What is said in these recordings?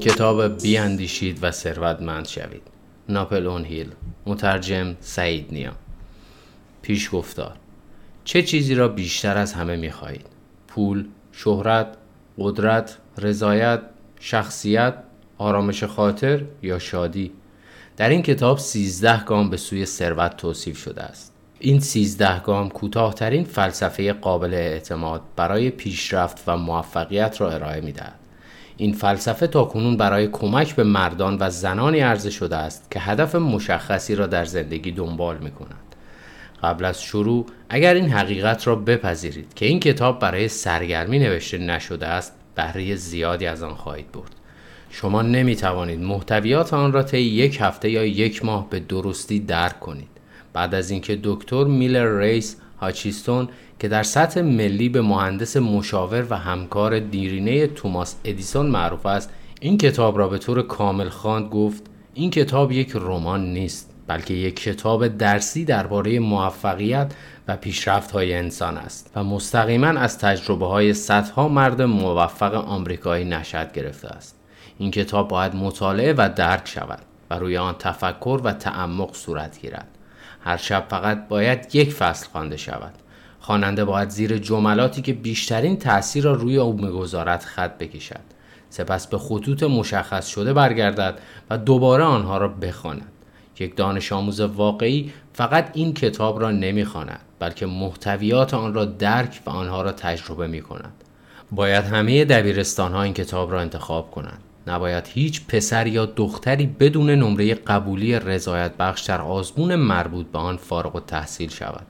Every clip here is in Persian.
کتاب بیاندیشید و ثروتمند شوید. ناپلون هیل. مترجم سعید نیا. پیش گفتار. چه چیزی را بیشتر از همه می‌خواهید؟ پول شهرت قدرت رضایت شخصیت آرامش خاطر یا شادی؟ در این کتاب 13 گام به سوی ثروت توصیف شده است. این 13 گام کوتاهترین فلسفه قابل اعتماد برای پیشرفت و موفقیت را ارائه می‌دهد. این فلسفه تاکنون برای کمک به مردان و زنانی عرضه شده است که هدف مشخصی را در زندگی دنبال می کنند. قبل از شروع اگر این حقیقت را بپذیرید که این کتاب برای سرگرمی نوشته نشده است بهره زیادی از آن خواهید برد. شما نمی توانید محتویات آن را طی یک هفته یا یک ماه به درستی درک کنید. بعد از اینکه دکتر میلر ریس هاچیستون که در سطح ملی به مهندس مشاور و همکار دیرینه توماس ادیسون معروف است این کتاب را به طور کامل خواند گفت این کتاب یک رمان نیست بلکه یک کتاب درسی درباره موفقیت و پیشرفت های انسان است و مستقیما از تجربه های صدها مرد موفق آمریکایی نشد گرفته است. این کتاب باید مطالعه و درک شود و روی آن تفکر و تعمق صورت گیرد. هر شب فقط باید یک فصل خوانده شود خواننده باید زیر جملاتی که بیشترین تاثیر را روی او می‌گذارد خط بکشد سپس به خطوط مشخص شده برگردد و دوباره آنها را بخواند یک دانش آموز واقعی فقط این کتاب را نمی‌خواند بلکه محتویات آن را درک و آنها را تجربه می کند. باید همه دبیرستان ها این کتاب را انتخاب کنند. نباید هیچ پسر یا دختری بدون نمره قبولی رضایت بخش در آزمون مربوط به آن فارغ و تحصیل شود.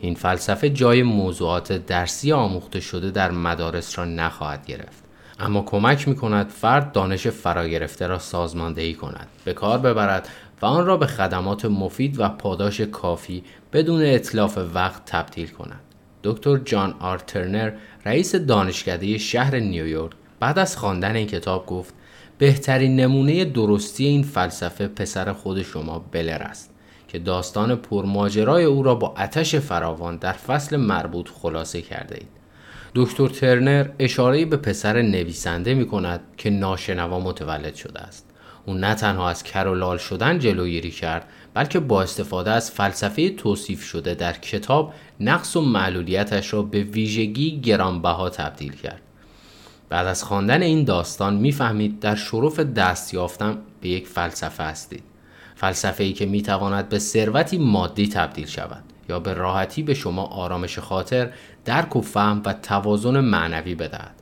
این فلسفه جای موضوعات درسی آموخته شده در مدارس را نخواهد گرفت. اما کمک می کند فرد دانش فرا گرفته را سازماندهی کند به کار ببرد و آن را به خدمات مفید و پاداش کافی بدون اطلاف وقت تبدیل کند. دکتر جان آر ترنر رئیس دانشکده شهر نیویورک بعد از خواندن این کتاب گفت بهترین نمونه درستی این فلسفه پسر خود شما بلر است که داستان پرماجرای او را با آتش فراوان در فصل مربوط خلاصه کرده اید. دکتر ترنر اشاره به پسر نویسنده می کند که ناشنوا متولد شده است. او نه تنها از کرولال شدن جلوگیری کرد بلکه با استفاده از فلسفه توصیف شده در کتاب نقص و معلولیتش را به ویژگی گرانبها تبدیل کرد بعد از خواندن این داستان می‌فهمید در شرف دست یافتن به یک فلسفه هستید. فلسفه ای که می‌تواند به ثروتی مادی تبدیل شود یا به راحتی به شما آرامش خاطر درک و فهم و توازن معنوی بدهد.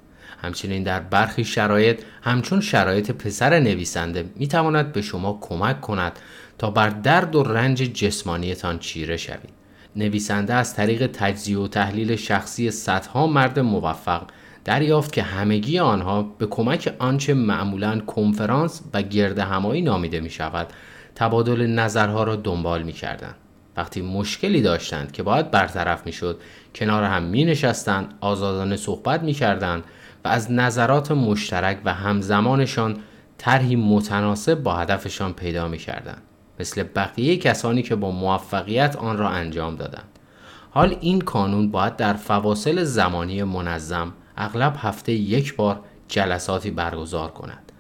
همچنین در برخی شرایط همچون شرایط پسر نویسنده می‌تواند به کمک کمک کند تا بر درد و رنج جسمانیتان چیره شوید. نویسنده از طریق تجزیه و تحلیل شخصی صدها مرد موفق دریافت که همگی آنها به کمک آنچه معمولا کنفرانس و گرد همایی نامیده می شود تبادل نظرها را دنبال می کردن. وقتی مشکلی داشتند که باید برطرف می شد کنار هم می نشستند آزادانه صحبت می کردند و از نظرات مشترک و همزمانشان طرحی متناسب با هدفشان پیدا می کردن. مثل بقیه کسانی که با موفقیت آن را انجام دادند. حال این کانون باید در فواصل زمانی منظم اغلب هفته یک بار جلساتی برگزار کند.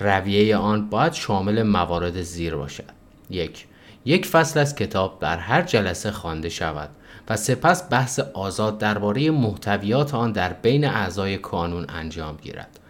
رویه آن باید شامل موارد زیر باشد. یک یک فصل از کتاب در هر جلسه خوانده شود و سپس بحث آزاد درباره محتویات آن در بین اعضای کانون انجام گیرد.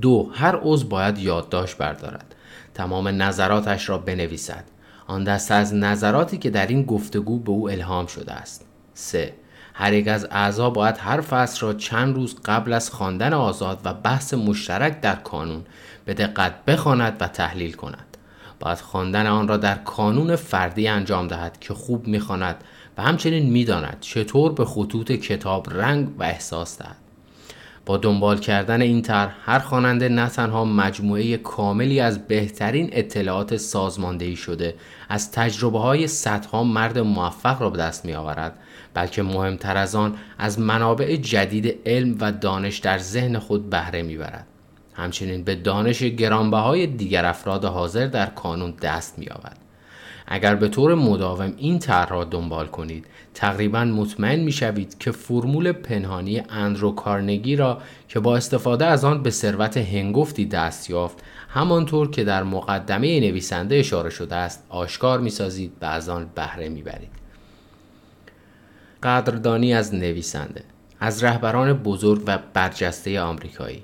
دو هر عضو باید یادداشت بردارد. تمام نظراتش را بنویسد. آن دست از نظراتی که در این گفتگو به او الهام شده است. 3. هر یک از اعضا باید هر فصل را چند روز قبل از خواندن آزاد و بحث مشترک در کانون به دقت بخواند و تحلیل کند. باید خواندن آن را در کانون فردی انجام دهد که خوب می‌خواند و همچنین می‌داند چطور به خطوط کتاب رنگ و احساس دهد با دنبال کردن این طرح هر خواننده نه تنها مجموعه کاملی از بهترین اطلاعات سازماندهی شده از تجربه های صدها مرد موفق را به دست می آورد بلکه مهمتر از آن از منابع جدید علم و دانش در ذهن خود بهره می‌برد همچنین به دانش گرانبهای دیگر افراد حاضر در کانون دست می آورد اگر به طور مداوم این طرح را دنبال کنید تقریبا مطمئن می شوید که فرمول پنهانی اندرو کارنگی را که با استفاده از آن به ثروت هنگفتی دست یافت همانطور که در مقدمه نویسنده اشاره شده است آشکار می سازید و از آن بهره می برید. قدردانی از نویسنده از رهبران بزرگ و برجسته آمریکایی.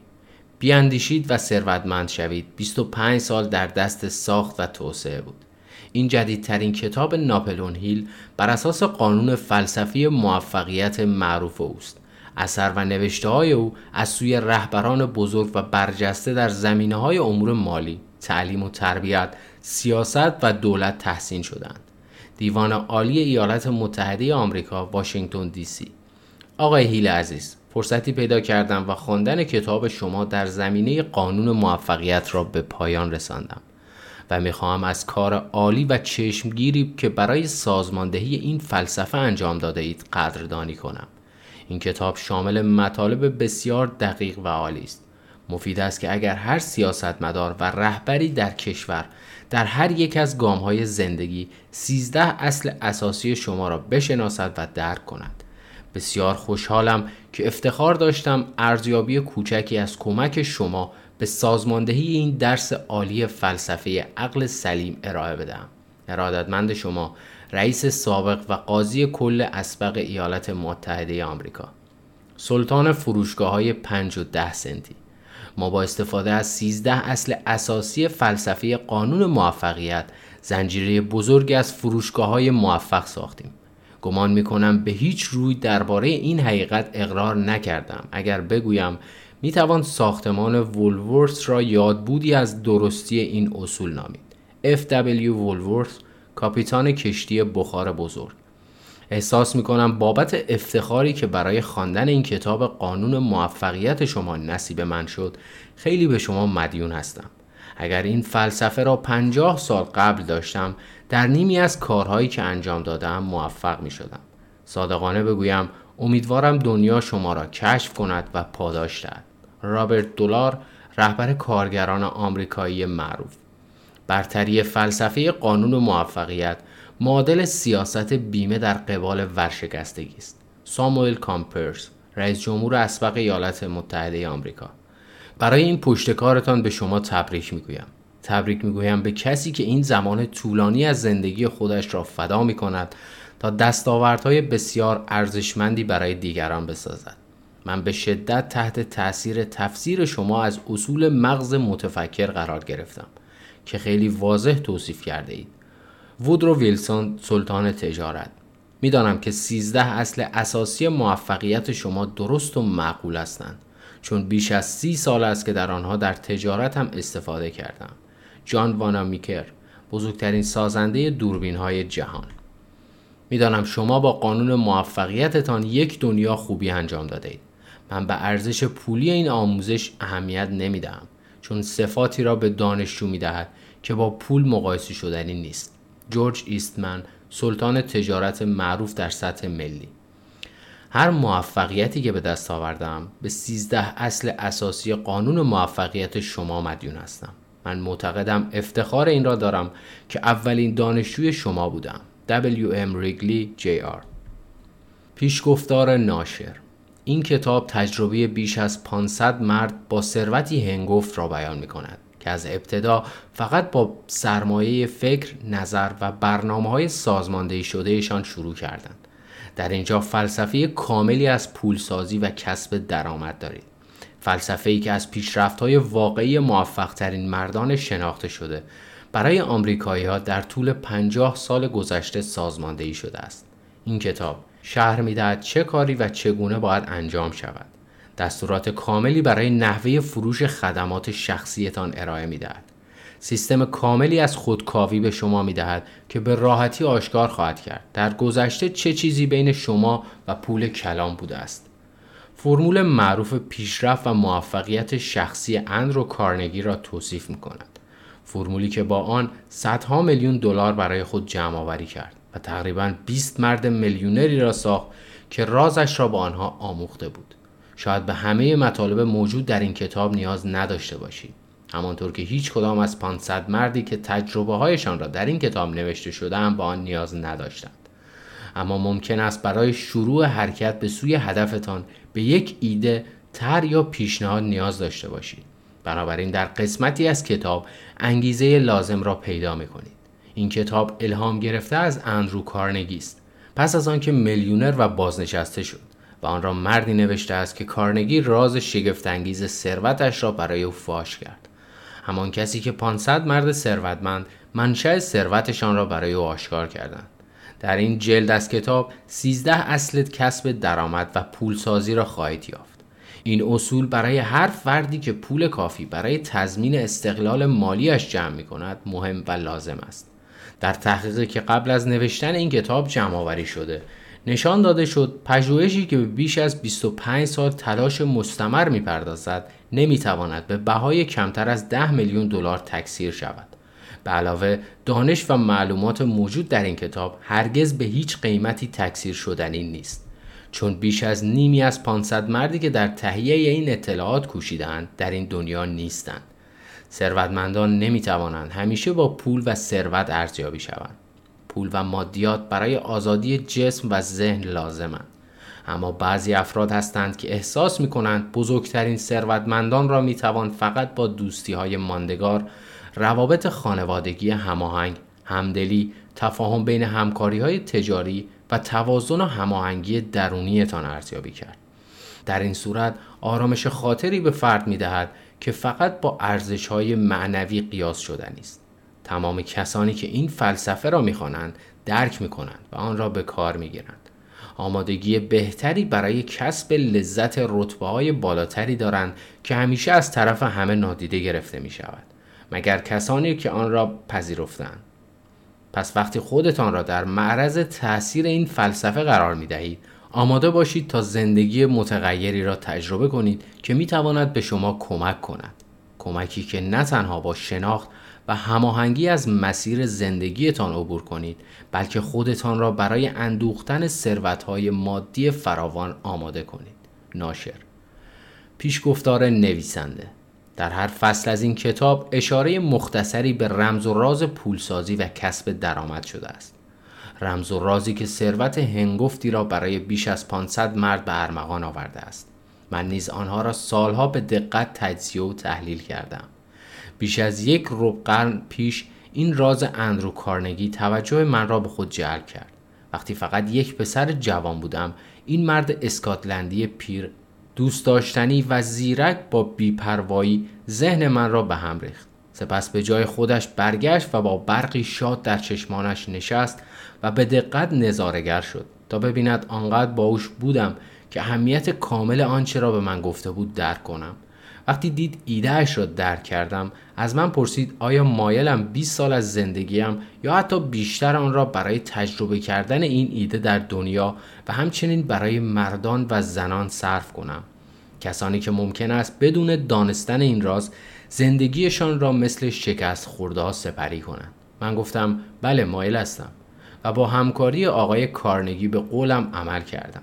بیاندیشید و ثروتمند شوید. 25 سال در دست ساخت و توسعه بود. این جدیدترین کتاب ناپلون هیل بر اساس قانون فلسفی موفقیت معروف اوست. اثر و نوشته های او از سوی رهبران بزرگ و برجسته در زمینه های امور مالی، تعلیم و تربیت، سیاست و دولت تحسین شدند. دیوان عالی ایالات متحده آمریکا، واشنگتن دی سی. آقای هیل عزیز، فرصتی پیدا کردم و خواندن کتاب شما در زمینه قانون موفقیت را به پایان رساندم. و می‌خواهم از کار عالی و چشمگیری که برای سازماندهی این فلسفه انجام داده اید قدردانی کنم. این کتاب شامل مطالب بسیار دقیق و عالی است. مفید است که اگر هر سیاستمدار و رهبری در کشور در هر یک از گام های زندگی سیزده اصل اساسی شما را بشناسد و درک کند. بسیار خوشحالم که افتخار داشتم ارزیابی کوچکی از کمک شما به سازماندهی این درس عالی فلسفه عقل سلیم ارائه بدم. ارادتمند شما رئیس سابق و قاضی کل اسبق ایالات متحده آمریکا سلطان فروشگاه های 5 و 10 سنتی ما با استفاده از 13 اصل اساسی فلسفه قانون موفقیت زنجیره بزرگی از فروشگاه های موفق ساختیم. گمان می کنم به هیچ روی درباره این حقیقت اقرار نکردم. اگر بگویم می توان ساختمان وولورث را یادبودی از درستی این اصول نامید F.W. وولورث کاپیتان کشتی بخار بزرگ. احساس می کنم بابت افتخاری که برای خواندن این کتاب قانون موفقیت شما نصیب من شد خیلی به شما مدیون هستم. اگر این فلسفه را پنجاه سال قبل داشتم در نیمی از کارهایی که انجام دادم موفق می شدم صادقانه بگویم امیدوارم دنیا شما را کشف کند و پاداش دهد. رابرت دلار رهبر کارگران آمریکایی معروف. برتری فلسفه قانون موفقیت معادل سیاست بیمه در قبال ورشکستگی است. ساموئل کامپرس رئیس جمهور اسبق ایالات متحده آمریکا. برای این پشتکارتان به شما تبریک می‌گویم. تبریک می‌گویم به کسی که این زمان طولانی از زندگی خودش را فدا می کند تا دستاوردهای بسیار ارزشمندی برای دیگران بسازد. من به شدت تحت تاثیر تفسیر شما از اصول مغز متفکر قرار گرفتم که خیلی واضح توصیف کرده اید. وودرو ویلسون سلطان تجارت. می‌دانم که 13 اصل اساسی موفقیت شما درست و معقول هستند. چون بیش از سی سال است که در آنها در تجارت هم استفاده کردم. جان وانا میکر بزرگترین سازنده دوربین های جهان. می‌دانم شما با قانون موفقیتتان یک دنیا خوبی انجام داده اید من به ارزش پولی این آموزش اهمیت نمی‌دهم چون صفاتی را به دانشجو می‌دهد که با پول مقایسه شدنی نیست. جورج ایستمن سلطان تجارت معروف در سطح ملی هر موفقیتی که به دست آوردم به 13 اصل اساسی قانون موفقیت شما مدیون هستم من معتقدم افتخار این را دارم که اولین دانشجوی شما بودم W.M. ریگلی Jr. پیشگفتار ناشر این کتاب تجربه بیش از 500 مرد با ثروتی هنگفت را بیان می کند که از ابتدا فقط با سرمایه فکر، نظر و برنامه های سازماندهی شدهشان شروع کردند. در اینجا فلسفه کاملی از پولسازی و کسب درآمد دارید. فلسفه ای که از پیشرفت های واقعی موفق ترین مردان شناخته شده برای آمریکایی ها در طول 50 سال گذشته سازماندهی شده است. این کتاب شهر می‌دهد چه کاری و چگونه باید انجام شود دستورات کاملی برای نحوه فروش خدمات شخصیتان ارائه می‌دهد سیستم کاملی از خودکاوی به شما می‌دهد که به راحتی آشکار خواهد کرد در گذشته چه چیزی بین شما و پول کلام بوده است فرمول معروف پیشرفت و موفقیت شخصی اندرو کارنگی را توصیف می کند. فرمولی که با آن صدها میلیون دلار برای خود جمع آوری کرد. و تقریبا 20 مرد میلیونری را ساخت که رازش را با آنها آموخته بود. شاید به همه مطالب موجود در این کتاب نیاز نداشته باشید. همانطور که هیچ کدام از 500 مردی که تجربه هایشان را در این کتاب نوشته شده به آن نیاز نداشتند. اما ممکن است برای شروع حرکت به سوی هدفتان به یک ایده تر یا پیشنهاد نیاز داشته باشید. بنابراین در قسمتی از کتاب انگیزه لازم را پیدا می کنید این کتاب الهام گرفته از اندرو کارنگی است. پس از آنکه میلیونر و بازنشسته شد و آن را مردی نوشته است که کارنگی راز شگفتانگیز ثروتش را برای او فاش کرد. همان کسی که 500 مرد ثروتمند منشأ ثروتشان را برای او آشکار کردند. در این جلد از کتاب 13 اصل کسب درآمد و پولسازی را خواهید یافت. این اصول برای هر فردی که پول کافی برای تضمین استقلال مالیش جمع می کند مهم و لازم است. در تحقیقی که قبل از نوشتن این کتاب جمع آوری شده نشان داده شد پژوهشی که به بیش از 25 سال تلاش مستمر می‌پردازد نمی‌تواند به بهای کمتر از 10 میلیون دلار تکثیر شود. به علاوه دانش و معلومات موجود در این کتاب هرگز به هیچ قیمتی تکثیر شدنی نیست. چون بیش از نیمی از 500 مردی که در تهیه این اطلاعات کوشیدند در این دنیا نیستند. ثروتمندان نمی‌توانند همیشه با پول و ثروت ارزیابی شوند. پول و مادیات برای آزادی جسم و ذهن لازمند اما بعضی افراد هستند که احساس می کنند بزرگترین ثروتمندان را می توان فقط با دوستی های ماندگار روابط خانوادگی هماهنگ همدلی تفاهم بین همکاری های تجاری و توازن و هماهنگی درونیتان ارزیابی کرد. در این صورت آرامش خاطری به فرد می دهد که فقط با ارزش های معنوی قیاس شدنی است تمام کسانی که این فلسفه را می‌خوانند درک می‌کنند و آن را به کار می‌گیرند. آمادگی بهتری برای کسب لذت رتبه های بالاتری دارند که همیشه از طرف همه نادیده گرفته می شود مگر کسانی که آن را پذیرفتند پس وقتی خودتان را در معرض تاثیر این فلسفه قرار می دهید آماده باشید تا زندگی متغیری را تجربه کنید که می تواند به شما کمک کند. کمکی که نه تنها با شناخت و هماهنگی از مسیر زندگیتان عبور کنید بلکه خودتان را برای اندوختن ثروتهای مادی فراوان آماده کنید. ناشر. پیشگفتار نویسنده. در هر فصل از این کتاب اشاره مختصری به رمز و راز پولسازی و کسب درآمد شده است. رمز و رازی که ثروت هنگفتی را برای بیش از 500 مرد به ارمغان آورده است. من نیز آنها را سالها به دقت تجزیه و تحلیل کردم. بیش از یک رب قرن پیش این راز اندرو کارنگی توجه من را به خود جلب کرد. وقتی فقط یک پسر جوان بودم این مرد اسکاتلندی پیر دوست داشتنی و زیرک با بیپروایی ذهن من را به هم ریخت. سپس به جای خودش برگشت و با برقی شاد در چشمانش نشست و به دقت نظارگر شد تا ببیند آنقدر باوش بودم که اهمیت کامل آنچه را به من گفته بود درک کنم. وقتی دید ایدهش را درک کردم از من پرسید آیا مایلم 20 سال از زندگیم یا حتی بیشتر آن را برای تجربه کردن این ایده در دنیا و همچنین برای مردان و زنان صرف کنم؟ کسانی که ممکن است بدون دانستن این راز زندگیشان را مثل شکست خورده سپری کنند. من گفتم بله مایل هستم. و با همکاری آقای کارنگی به قولم عمل کردم.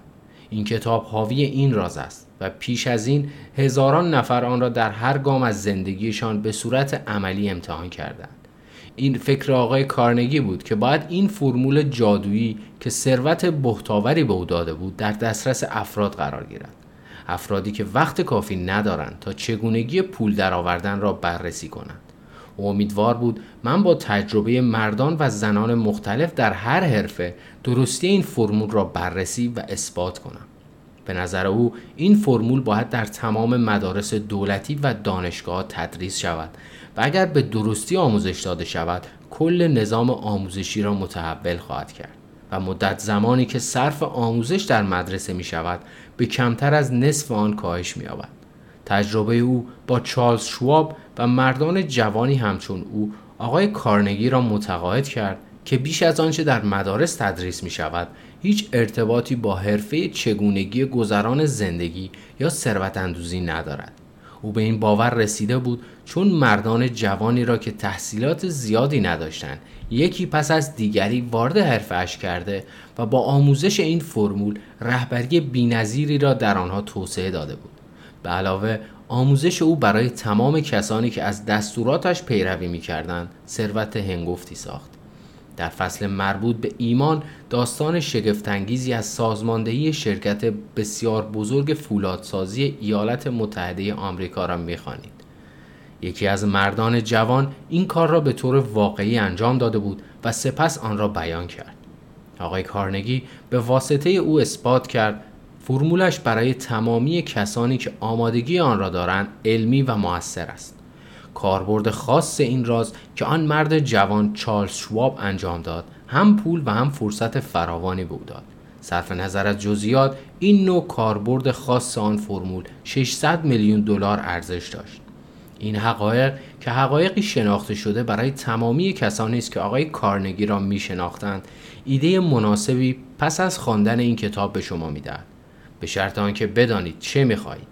این کتاب حاوی این راز است و پیش از این هزاران نفر آن را در هر گام از زندگیشان به صورت عملی امتحان کردند. این فکر آقای کارنگی بود که باید این فرمول جادویی که ثروت بهتاوری به او داده بود در دسترس افراد قرار گیرد. افرادی که وقت کافی ندارند تا چگونگی پول درآوردن را بررسی کنند. و امیدوار بود من با تجربه مردان و زنان مختلف در هر حرفه درستی این فرمول را بررسی و اثبات کنم به نظر او این فرمول باید در تمام مدارس دولتی و دانشگاه تدریس شود و اگر به درستی آموزش داده شود کل نظام آموزشی را متحول خواهد کرد و مدت زمانی که صرف آموزش در مدرسه می شود به کمتر از نصف آن کاهش می یابد. تجربه او با چارلز شواب و مردان جوانی همچون او آقای کارنگی را متقاعد کرد که بیش از آنچه در مدارس تدریس می شود هیچ ارتباطی با حرفه چگونگی گذران زندگی یا ثروت اندوزی ندارد. او به این باور رسیده بود چون مردان جوانی را که تحصیلات زیادی نداشتند یکی پس از دیگری وارد حرفهاش کرده و با آموزش این فرمول رهبری بینظیری را در آنها توسعه داده بود. به علاوه آموزش او برای تمام کسانی که از دستوراتش پیروی می‌کردند ثروت هنگفتی ساخت. در فصل مربوط به ایمان داستان شگفتانگیزی از سازماندهی شرکت بسیار بزرگ فولادسازی ایالات متحده آمریکا را می‌خوانید. یکی از مردان جوان این کار را به طور واقعی انجام داده بود و سپس آن را بیان کرد. آقای کارنگی به واسطه او اثبات کرد فرمولش برای تمامی کسانی که آمادگی آن را دارند علمی و موثر است. کاربرد خاص این راز که آن مرد جوان چارلز شواب انجام داد هم پول و هم فرصت فراوانی بود داد. صرف نظر از جزئیات این نوع کاربرد خاص آن فرمول 600 میلیون دلار ارزش داشت. این حقایق که حقایقی شناخته شده برای تمامی کسانی است که آقای کارنگی را می شناختند ایده مناسبی پس از خواندن این کتاب به شما می‌دهد. به شرط آنکه بدانید چه می‌خواهید.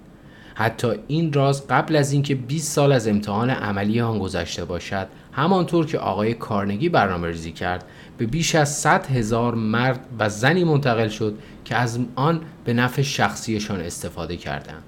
حتی این راز قبل از اینکه 20 سال از امتحان عملی آن گذشته باشد همانطور که آقای کارنگی برنامه ریزی کرد به بیش از 100 هزار مرد و زنی منتقل شد که از آن به نفع شخصیشان استفاده کردند.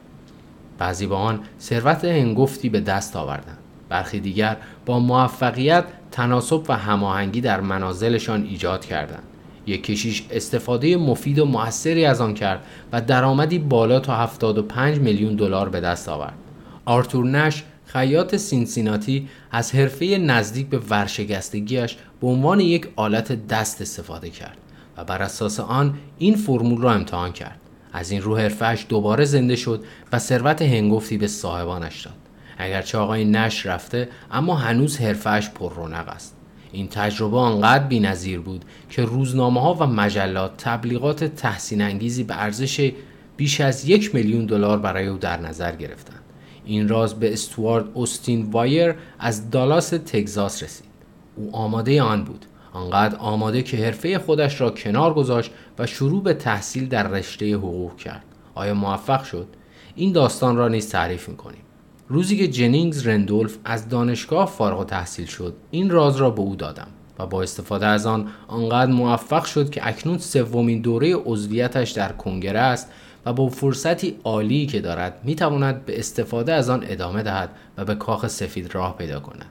بعضی با آن ثروت هنگفتی به دست آوردند. برخی دیگر با موفقیت تناسب و هماهنگی در منازلشان ایجاد کردند. یک کشیش استفاده مفید و موثری از آن کرد و درآمدی بالا تا 75 میلیون دلار به دست آورد. آرتور نش خیاط سینسیناتی از حرفه نزدیک به ورشکستگیش به عنوان یک آلت دست استفاده کرد و بر اساس آن این فرمول را امتحان کرد. از این رو حرفهش دوباره زنده شد و ثروت هنگفتی به صاحبانش داد. اگرچه آقای نش رفته اما هنوز حرفهش پر رونق است. این تجربه آنقدر بینظیر بود که روزنامه ها و مجلات تبلیغات تحسین انگیزی به ارزش بیش از یک میلیون دلار برای او در نظر گرفتند. این راز به استوارد اوستین وایر از دالاس تگزاس رسید. او آماده آن بود. آنقدر آماده که حرفه خودش را کنار گذاشت و شروع به تحصیل در رشته حقوق کرد. آیا موفق شد؟ این داستان را نیز تعریف می‌کنیم. روزی که جنینگز رندولف از دانشگاه فارغ تحصیل شد این راز را به او دادم و با استفاده از آن آنقدر موفق شد که اکنون سومین دوره عضویتش در کنگره است و با فرصتی عالی که دارد می‌تواند به استفاده از آن ادامه دهد و به کاخ سفید راه پیدا کند.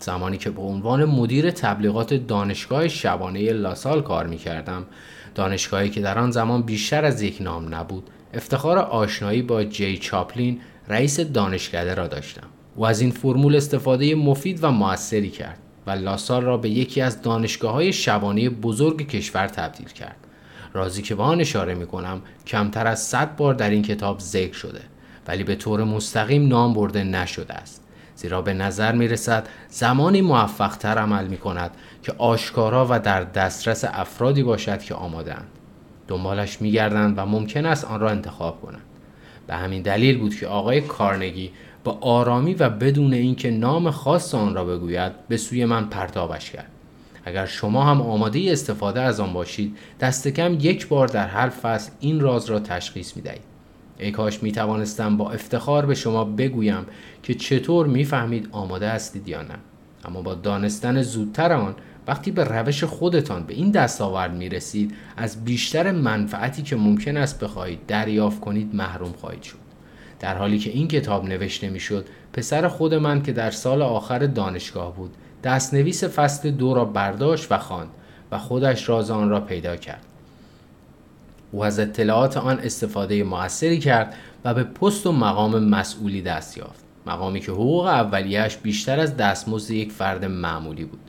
زمانی که به عنوان مدیر تبلیغات دانشگاه شبانه لاسال کار می کردم دانشگاهی که در آن زمان بیشتر از یک نام نبود افتخار آشنایی با جی چاپلین رئیس دانشکده را داشتم او از این فرمول استفاده مفید و موثری کرد و لاسال را به یکی از دانشگاه های شبانه بزرگ کشور تبدیل کرد. رازی که به آن اشاره می کنم کمتر از 100 بار در این کتاب ذکر شده ولی به طور مستقیم نام برده نشده است. زیرا به نظر می رسد زمانی موفق تر عمل می کند که آشکارا و در دسترس افرادی باشد که آمادند دنبالش می گردند و ممکن است آن را انتخاب کنند. به همین دلیل بود که آقای کارنگی با آرامی و بدون اینکه نام خاص آن را بگوید به سوی من پرتابش کرد اگر شما هم آماده استفاده از آن باشید دست کم یک بار در هر فصل این راز را تشخیص می دهید. ای کاش می توانستم با افتخار به شما بگویم که چطور می‌فهمید آماده هستید یا نه اما با دانستن زودتر آن وقتی به روش خودتان به این دستاورد می رسید از بیشتر منفعتی که ممکن است بخواهید دریافت کنید محروم خواهید شد. در حالی که این کتاب نوشته می پسر خود من که در سال آخر دانشگاه بود دستنویس فصل دو را برداشت و خواند و خودش راز آن را پیدا کرد. او از اطلاعات آن استفاده موثری کرد و به پست و مقام مسئولی دست یافت. مقامی که حقوق اولیش بیشتر از دستمزد یک فرد معمولی بود.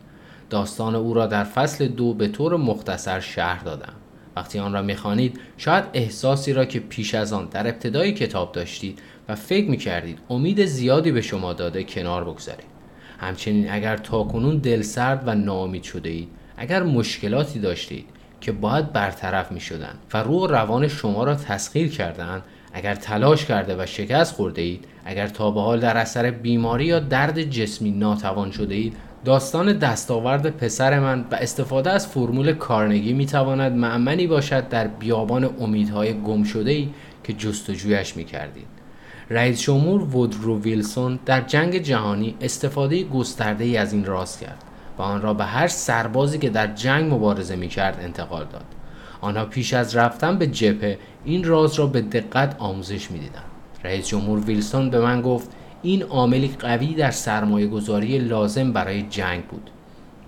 داستان او را در فصل دو به طور مختصر شهر دادم. وقتی آن را می‌خوانید شاید احساسی را که پیش از آن در ابتدای کتاب داشتید و فکر می‌کردید امید زیادی به شما داده کنار بگذارید. همچنین اگر تاکنون دلسرد و ناامید شده اید اگر مشکلاتی داشتید که باید برطرف می شدن و روح روان شما را تسخیر کردند اگر تلاش کرده و شکست خورده اید اگر تا به حال در اثر بیماری یا درد جسمی ناتوان شده اید داستان دستاورد پسر من و استفاده از فرمول کارنگی می تواند معمنی باشد در بیابان امیدهای گم شده ای که جستجویش می کردید. رئیس جمهور وودرو ویلسون در جنگ جهانی استفاده گسترده ای از این راز کرد و آن را به هر سربازی که در جنگ مبارزه می کرد انتقال داد. آنها پیش از رفتن به جبهه این راز را به دقت آموزش می دیدن. رئیس جمهور ویلسون به من گفت این عاملی قوی در سرمایه گذاری لازم برای جنگ بود.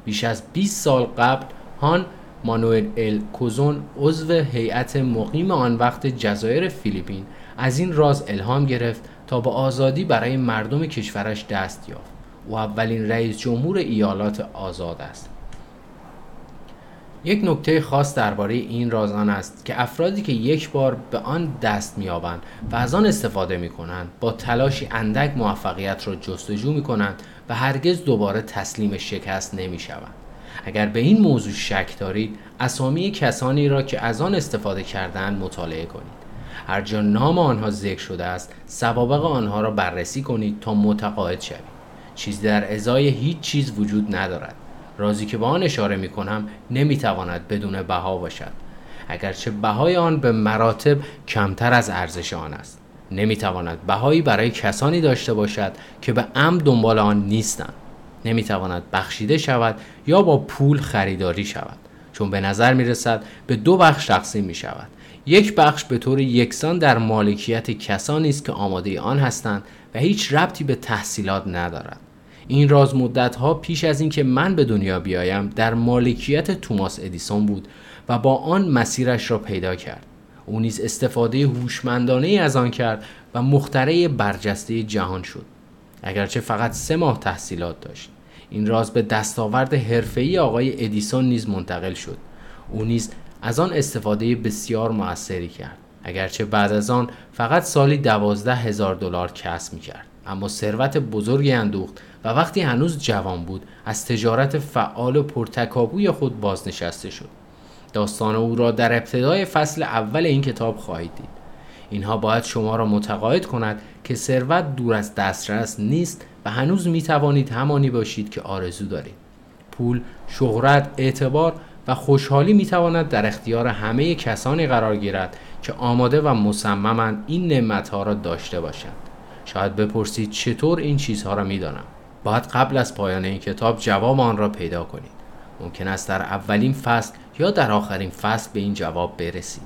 بیش از 20 سال قبل هان مانوئل ال کوزون عضو هیئت مقیم آن وقت جزایر فیلیپین از این راز الهام گرفت تا به آزادی برای مردم کشورش دست یافت. او اولین رئیس جمهور ایالات آزاد است. یک نکته خاص درباره این راز آن است که افرادی که یک بار به آن دست مییابند و از آن استفاده می کنند با تلاشی اندک موفقیت را جستجو می کنند و هرگز دوباره تسلیم شکست نمی شوند. اگر به این موضوع شک دارید اسامی کسانی را که از آن استفاده کردند مطالعه کنید. هر جا نام آنها ذکر شده است سوابق آنها را بررسی کنید تا متقاعد شوید. چیزی در ازای هیچ چیز وجود ندارد. رازی که به آن اشاره می کنم نمی تواند بدون بها باشد. اگرچه بهای آن به مراتب کمتر از ارزش آن است. نمی تواند بهایی برای کسانی داشته باشد که به ام دنبال آن نیستند. نمی تواند بخشیده شود یا با پول خریداری شود. چون به نظر می رسد به دو بخش تقسیم می شود یک بخش به طور یکسان در مالکیت کسانی است که آماده آن هستند و هیچ ربطی به تحصیلات ندارد. این راز مدت ها پیش از اینکه من به دنیا بیایم در مالکیت توماس ادیسون بود و با آن مسیرش را پیدا کرد. او نیز استفاده هوشمندانه از آن کرد و مخترع برجسته جهان شد. اگرچه فقط سه ماه تحصیلات داشت. این راز به دستاورد حرفه‌ای آقای ادیسون نیز منتقل شد. او نیز از آن استفاده بسیار موثری کرد. اگرچه بعد از آن فقط سالی دوازده هزار دلار کسب می کرد اما ثروت بزرگی اندوخت و وقتی هنوز جوان بود از تجارت فعال و پرتکابوی خود بازنشسته شد. داستان او را در ابتدای فصل اول این کتاب خواهید دید. اینها باید شما را متقاعد کند که ثروت دور از دسترس نیست و هنوز می توانید همانی باشید که آرزو دارید. پول، شهرت، اعتبار و خوشحالی می تواند در اختیار همه کسانی قرار گیرد که آماده و مصممند این نعمتها را داشته باشند. شاید بپرسید چطور این چیزها را می دانم باید قبل از پایان این کتاب جواب آن را پیدا کنید. ممکن است در اولین فصل یا در آخرین فصل به این جواب برسید.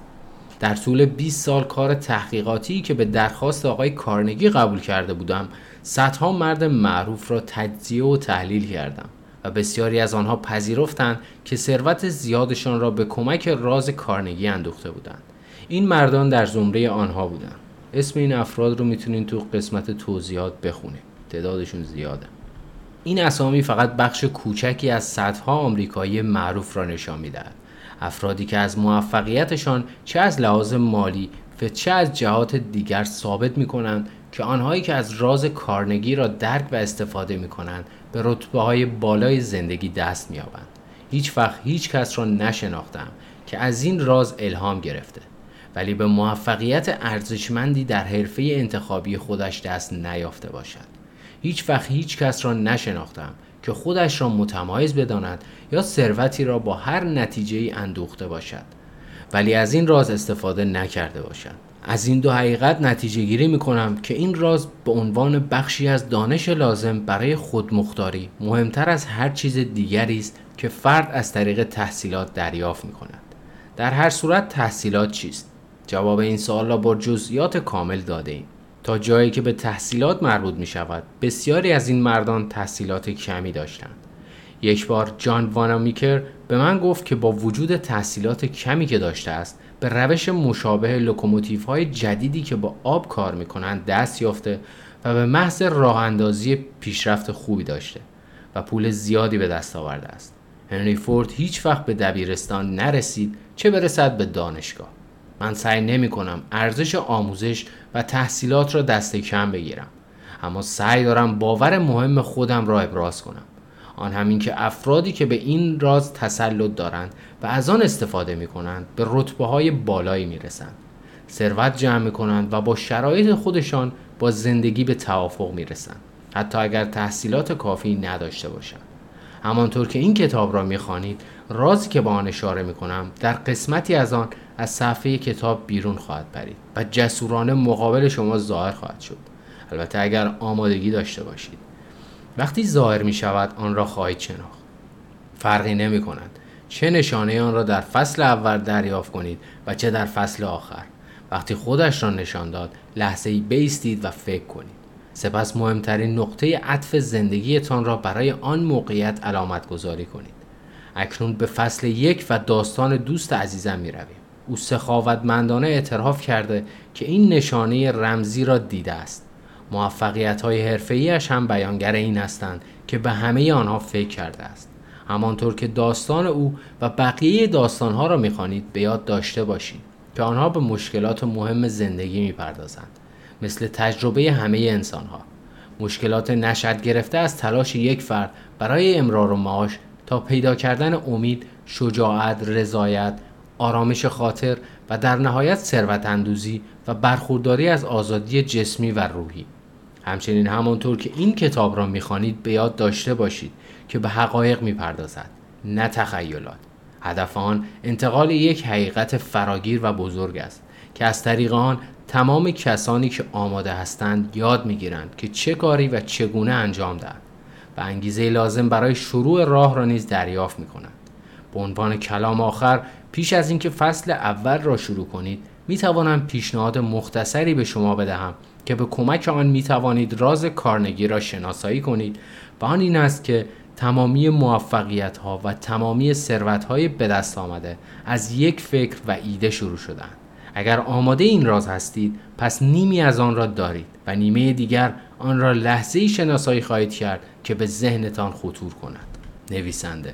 در طول 20 سال کار تحقیقاتی که به درخواست آقای کارنگی قبول کرده بودم صدها مرد معروف را تجزیه و تحلیل کردم و بسیاری از آنها پذیرفتند که ثروت زیادشان را به کمک راز کارنگی اندوخته بودند. این مردان در زمره آنها بودند. اسم این افراد رو می‌تونین تو قسمت توضیحات بخونید تعدادشون زیاده. این اسامی فقط بخش کوچکی از صدها آمریکایی معروف را نشان می‌دهد. افرادی که از موفقیتشان چه از لحاظ مالی و چه از جهات دیگر ثابت می کنند که آنهایی که از راز کارنگی را درک و استفاده می کنند به رتبه های بالای زندگی دست می آبند. هیچ وقت هیچ کس را نشناختم که از این راز الهام گرفته. ولی به موفقیت ارزشمندی در حرفه انتخابی خودش دست نیافته باشد. هیچ وقت هیچ کس را نشناختم که خودش را متمایز بداند یا ثروتی را با هر نتیجه ای اندوخته باشد ولی از این راز استفاده نکرده باشد از این دو حقیقت نتیجه گیری می کنم که این راز به عنوان بخشی از دانش لازم برای خودمختاری مهمتر از هر چیز دیگری است که فرد از طریق تحصیلات دریافت می کند. در هر صورت تحصیلات چیست؟ جواب این سوال را با جزئیات کامل داده ایم. تا جایی که به تحصیلات مربوط می شود بسیاری از این مردان تحصیلات کمی داشتند. یک بار جان وانامیکر به من گفت که با وجود تحصیلات کمی که داشته است به روش مشابه لوکوموتیو های جدیدی که با آب کار می کنند دست یافته و به محض راه اندازی پیشرفت خوبی داشته و پول زیادی به دست آورده است. هنری فورد هیچ وقت به دبیرستان نرسید چه برسد به دانشگاه. من سعی نمی کنم ارزش آموزش و تحصیلات را دست کم بگیرم. اما سعی دارم باور مهم خودم را ابراز کنم. آن همین که افرادی که به این راز تسلط دارند و از آن استفاده می کنند به رتبه های بالایی می رسند ثروت جمع می کنند و با شرایط خودشان با زندگی به توافق می رسند حتی اگر تحصیلات کافی نداشته باشند. همانطور که این کتاب را می خانید رازی که با آن اشاره می کنم در قسمتی از آن از صفحه کتاب بیرون خواهد پرید و جسورانه مقابل شما ظاهر خواهد شد. البته اگر آمادگی داشته باشید. وقتی ظاهر می شود آن را خواهید شناخت. فرقی نمی کند چه نشانه آن را در فصل اول دریافت کنید و چه در فصل آخر. وقتی خودش را نشان داد لحظه ای بیستید و فکر کنید. سپس مهمترین نقطه عطف زندگیتان را برای آن موقعیت علامت گذاری کنید. اکنون به فصل یک و داستان دوست عزیزم می رویم. او سخاوتمندانه اعتراف کرده که این نشانه رمزی را دیده است. موفقیت های حرفه هم بیانگر این هستند که به همه آنها فکر کرده است. همانطور که داستان او و بقیه داستانها را می‌خوانید به یاد داشته باشید که آنها به مشکلات مهم زندگی می‌پردازند مثل تجربه همه انسانها. مشکلات نشد گرفته از تلاش یک فرد برای امرار و معاش تا پیدا کردن امید، شجاعت، رضایت، آرامش خاطر و در نهایت ثروت اندوزی و برخورداری از آزادی جسمی و روحی همچنین همانطور که این کتاب را می‌خوانید به یاد داشته باشید که به حقایق می‌پردازد نه تخیلات هدف آن انتقال یک حقیقت فراگیر و بزرگ است که از طریق آن تمام کسانی که آماده هستند یاد می‌گیرند که چه کاری و چگونه انجام دهند و انگیزه لازم برای شروع راه را نیز دریافت می کنند. به عنوان کلام آخر پیش از اینکه فصل اول را شروع کنید می توانم پیشنهاد مختصری به شما بدهم که به کمک آن می توانید راز کارنگی را شناسایی کنید و آن این است که تمامی موفقیت ها و تمامی ثروت های به دست آمده از یک فکر و ایده شروع شدند. اگر آماده این راز هستید پس نیمی از آن را دارید و نیمه دیگر آن را لحظه شناسایی خواهید کرد که به ذهنتان خطور کند نویسنده